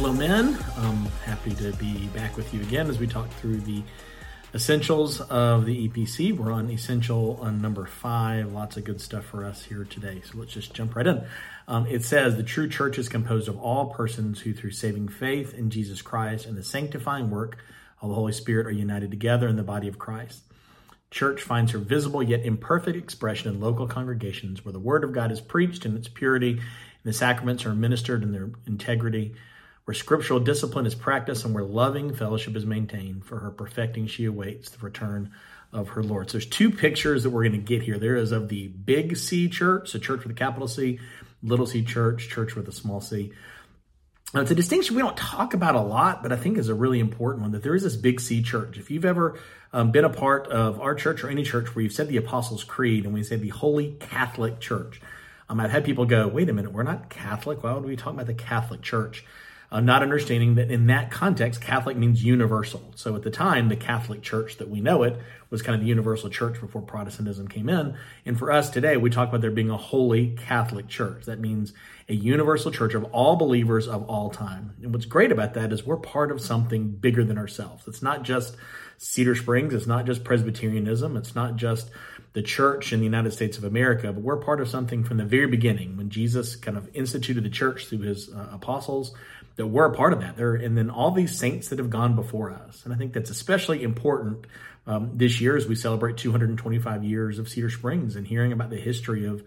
Hello, men. I'm happy to be back with you again as we talk through the essentials of the EPC. We're on essential on number five. Lots of good stuff for us here today. So let's just jump right in. Um, it says the true church is composed of all persons who, through saving faith in Jesus Christ and the sanctifying work of the Holy Spirit, are united together in the body of Christ. Church finds her visible yet imperfect expression in local congregations where the Word of God is preached in its purity and the sacraments are administered in their integrity where scriptural discipline is practiced and where loving fellowship is maintained. For her perfecting, she awaits the return of her Lord. So there's two pictures that we're going to get here. There is of the big C church, so church with a capital C, little c church, church with a small c. Now, it's a distinction we don't talk about a lot, but I think is a really important one that there is this big C church. If you've ever um, been a part of our church or any church where you've said the Apostles' Creed and we say the Holy Catholic Church, um, I've had people go, wait a minute, we're not Catholic. Why would we talk about the Catholic Church? Uh, not understanding that in that context, Catholic means universal. So at the time, the Catholic Church that we know it was kind of the universal church before Protestantism came in. And for us today, we talk about there being a holy Catholic Church. That means a universal church of all believers of all time. And what's great about that is we're part of something bigger than ourselves. It's not just Cedar Springs, it's not just Presbyterianism, it's not just the church in the United States of America, but we're part of something from the very beginning when Jesus kind of instituted the church through his uh, apostles that we're a part of that. There, and then all these saints that have gone before us. And I think that's especially important um, this year as we celebrate 225 years of Cedar Springs and hearing about the history of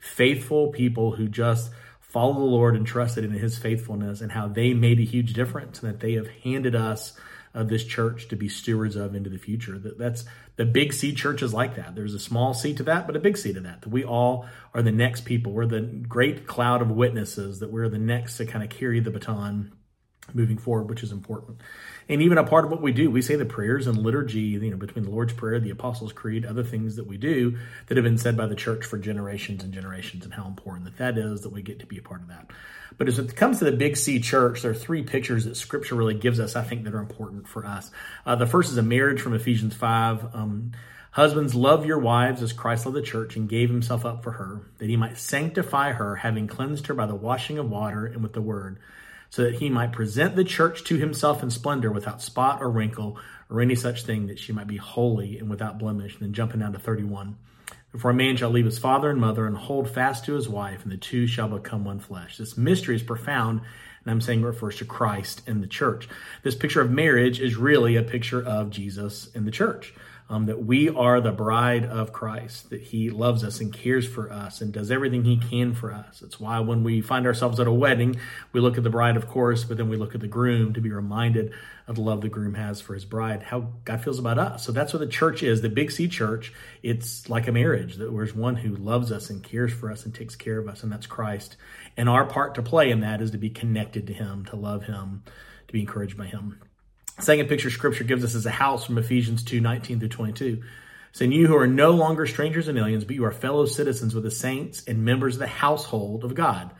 faithful people who just follow the Lord and trusted in his faithfulness and how they made a huge difference and that they have handed us of this church to be stewards of into the future. That that's the big C church is like that. There's a small C to that, but a big C to that. That we all are the next people. We're the great cloud of witnesses. That we're the next to kind of carry the baton moving forward, which is important. And even a part of what we do, we say the prayers and liturgy, you know, between the Lord's Prayer, the Apostles' Creed, other things that we do that have been said by the church for generations and generations, and how important that that is that we get to be a part of that. But as it comes to the Big C church, there are three pictures that Scripture really gives us, I think, that are important for us. Uh, the first is a marriage from Ephesians 5. Um, Husbands, love your wives as Christ loved the church and gave himself up for her, that he might sanctify her, having cleansed her by the washing of water and with the word so that he might present the church to himself in splendor without spot or wrinkle or any such thing, that she might be holy and without blemish. And then jumping down to 31. For a man shall leave his father and mother and hold fast to his wife, and the two shall become one flesh. This mystery is profound, and I'm saying it refers to Christ and the church. This picture of marriage is really a picture of Jesus and the church um, that we are the bride of Christ, that He loves us and cares for us and does everything He can for us. It's why when we find ourselves at a wedding, we look at the bride, of course, but then we look at the groom to be reminded of the love the groom has for his bride, how God feels about us. So that's what the church is, the Big C church. It's like a marriage, that there's one who loves us and cares for us and takes care of us, and that's Christ. And our part to play in that is to be connected to Him, to love Him, to be encouraged by Him. Second picture scripture gives us is a house from Ephesians 2 19 through 22. Saying, You who are no longer strangers and aliens, but you are fellow citizens with the saints and members of the household of God,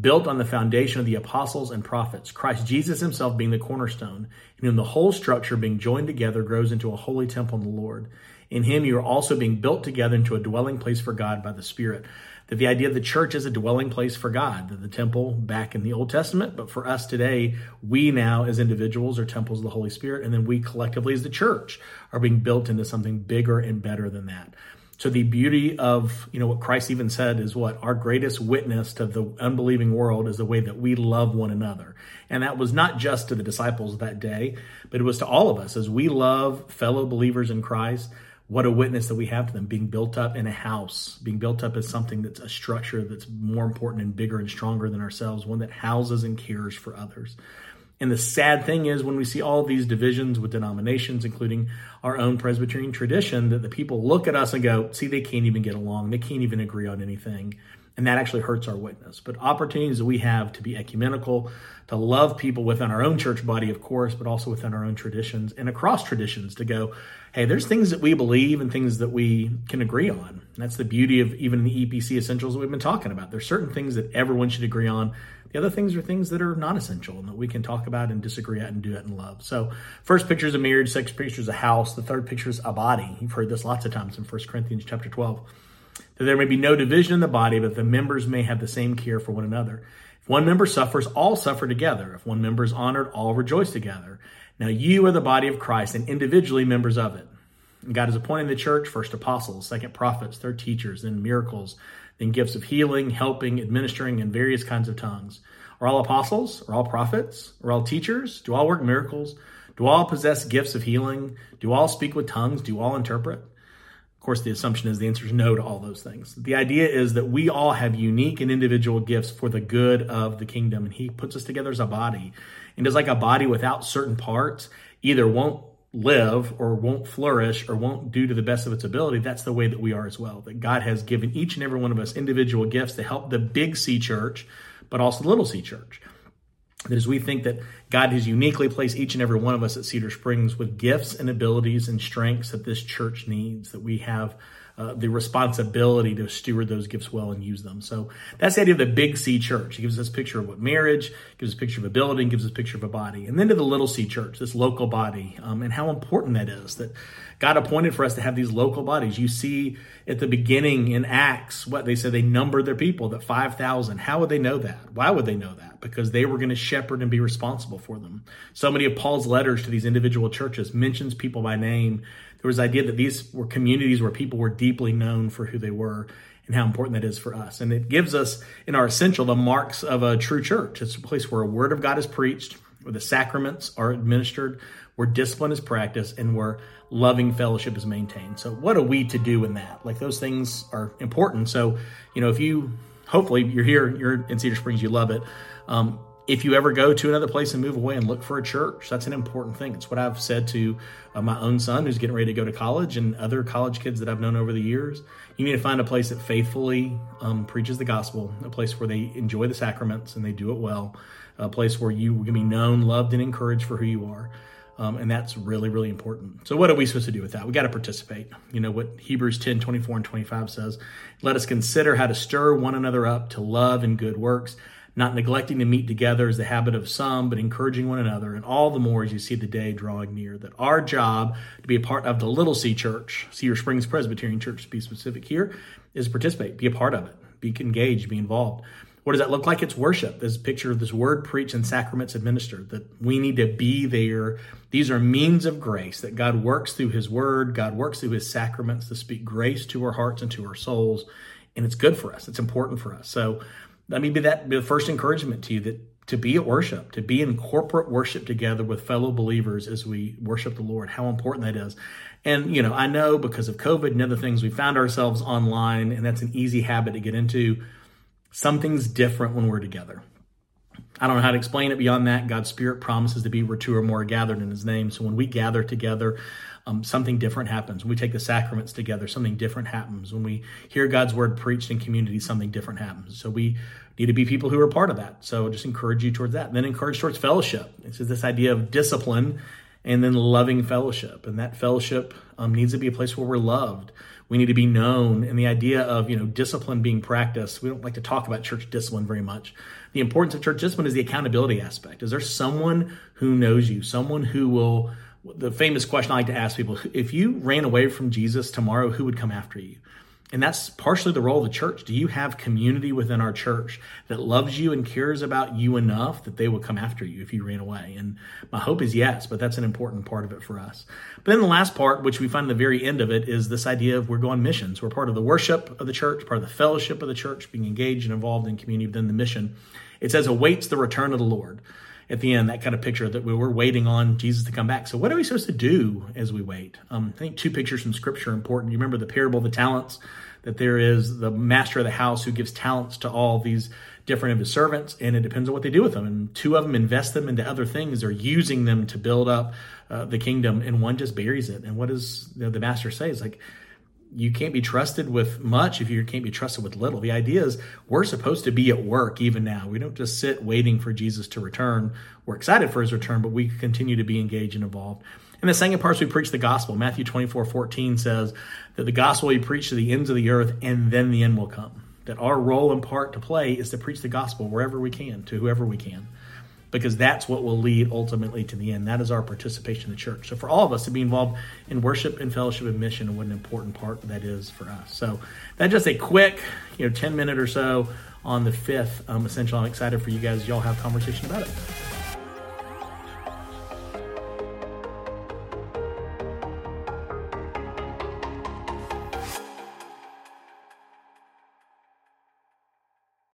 built on the foundation of the apostles and prophets, Christ Jesus himself being the cornerstone, in whom the whole structure being joined together grows into a holy temple in the Lord. In him you are also being built together into a dwelling place for God by the Spirit that the idea of the church is a dwelling place for God, that the temple back in the Old Testament, but for us today, we now as individuals are temples of the Holy Spirit, and then we collectively as the church are being built into something bigger and better than that. So the beauty of, you know, what Christ even said is what our greatest witness to the unbelieving world is the way that we love one another. And that was not just to the disciples that day, but it was to all of us as we love fellow believers in Christ what a witness that we have to them being built up in a house, being built up as something that's a structure that's more important and bigger and stronger than ourselves, one that houses and cares for others. And the sad thing is when we see all these divisions with denominations, including our own Presbyterian tradition, that the people look at us and go, see, they can't even get along. They can't even agree on anything. And that actually hurts our witness. But opportunities that we have to be ecumenical, to love people within our own church body, of course, but also within our own traditions and across traditions to go, hey, there's things that we believe and things that we can agree on. And that's the beauty of even the EPC essentials that we've been talking about. There's certain things that everyone should agree on. The other things are things that are non essential and that we can talk about and disagree at and do it in love. So, first picture is a marriage, second picture is a house, the third picture is a body. You've heard this lots of times in 1 Corinthians chapter 12. That there may be no division in the body, but the members may have the same care for one another If one member suffers, all suffer together. If one member is honored, all rejoice together. Now you are the body of Christ and individually members of it. And God is appointing the church first apostles, second prophets, third teachers, then miracles, then gifts of healing, helping, administering, and various kinds of tongues. Are all apostles? Are all prophets? Are all teachers? Do all work miracles? Do all possess gifts of healing? Do all speak with tongues? Do all interpret? Of course, the assumption is the answer is no to all those things. The idea is that we all have unique and individual gifts for the good of the kingdom, and He puts us together as a body. And just like a body without certain parts either won't live or won't flourish or won't do to the best of its ability, that's the way that we are as well. That God has given each and every one of us individual gifts to help the big C church, but also the little C church. That as we think that God has uniquely placed each and every one of us at Cedar Springs with gifts and abilities and strengths that this church needs, that we have uh, the responsibility to steward those gifts well and use them. So that's the idea of the big C church. It gives us a picture of what marriage, gives us a picture of a building, gives us a picture of a body. And then to the little C church, this local body, um, and how important that is that God appointed for us to have these local bodies. You see at the beginning in Acts, what they said they numbered their people, that 5,000. How would they know that? Why would they know that? Because they were going to shepherd and be responsible for them. So many of Paul's letters to these individual churches mentions people by name there was the idea that these were communities where people were deeply known for who they were and how important that is for us. And it gives us, in our essential, the marks of a true church. It's a place where a word of God is preached, where the sacraments are administered, where discipline is practiced, and where loving fellowship is maintained. So, what are we to do in that? Like, those things are important. So, you know, if you hopefully you're here, you're in Cedar Springs, you love it. Um, if you ever go to another place and move away and look for a church, that's an important thing. It's what I've said to uh, my own son who's getting ready to go to college and other college kids that I've known over the years. You need to find a place that faithfully um, preaches the gospel, a place where they enjoy the sacraments and they do it well, a place where you can be known, loved, and encouraged for who you are. Um, and that's really, really important. So, what are we supposed to do with that? We got to participate. You know what Hebrews 10 24 and 25 says let us consider how to stir one another up to love and good works not neglecting to meet together as the habit of some, but encouraging one another, and all the more as you see the day drawing near. That our job to be a part of the Little C Church, Cedar Springs Presbyterian Church to be specific here, is participate, be a part of it, be engaged, be involved. What does that look like? It's worship. This picture of this word preached and sacraments administered, that we need to be there. These are means of grace that God works through his word, God works through his sacraments to speak grace to our hearts and to our souls. And it's good for us. It's important for us. So let me be that be the first encouragement to you that to be at worship, to be in corporate worship together with fellow believers as we worship the Lord, how important that is. And, you know, I know because of COVID and other things, we found ourselves online, and that's an easy habit to get into. Something's different when we're together. I don't know how to explain it beyond that. God's Spirit promises to be where two or more are gathered in His name. So when we gather together, um, something different happens. When we take the sacraments together, something different happens. When we hear God's word preached in community, something different happens. So we need to be people who are part of that. So just encourage you towards that. And then encourage towards fellowship. It's just this idea of discipline and then loving fellowship. And that fellowship um, needs to be a place where we're loved. We need to be known. And the idea of, you know, discipline being practiced, we don't like to talk about church discipline very much. The importance of church discipline is the accountability aspect. Is there someone who knows you, someone who will the famous question I like to ask people if you ran away from Jesus tomorrow, who would come after you? And that's partially the role of the church. Do you have community within our church that loves you and cares about you enough that they will come after you if you ran away? And my hope is yes, but that's an important part of it for us. But then the last part, which we find the very end of it, is this idea of we're going missions. We're part of the worship of the church, part of the fellowship of the church, being engaged and involved in community within the mission. It says awaits the return of the Lord at the end, that kind of picture that we were waiting on Jesus to come back. So, what are we supposed to do as we wait? Um, I think two pictures from Scripture are important. You remember the parable of the talents, that there is the master of the house who gives talents to all these different of his servants, and it depends on what they do with them. And two of them invest them into other things; they're using them to build up uh, the kingdom, and one just buries it. And what does you know, the master say? Is like you can't be trusted with much if you can't be trusted with little. The idea is we're supposed to be at work even now. We don't just sit waiting for Jesus to return. We're excited for his return, but we continue to be engaged and involved. And the second part we preach the gospel. Matthew 24, 14 says that the gospel we preach to the ends of the earth and then the end will come. That our role and part to play is to preach the gospel wherever we can, to whoever we can. Because that's what will lead ultimately to the end. That is our participation in the church. So for all of us to be involved in worship and fellowship and mission and what an important part that is for us. So that's just a quick, you know, 10 minute or so on the fifth um, essential. I'm excited for you guys. Y'all have conversation about it.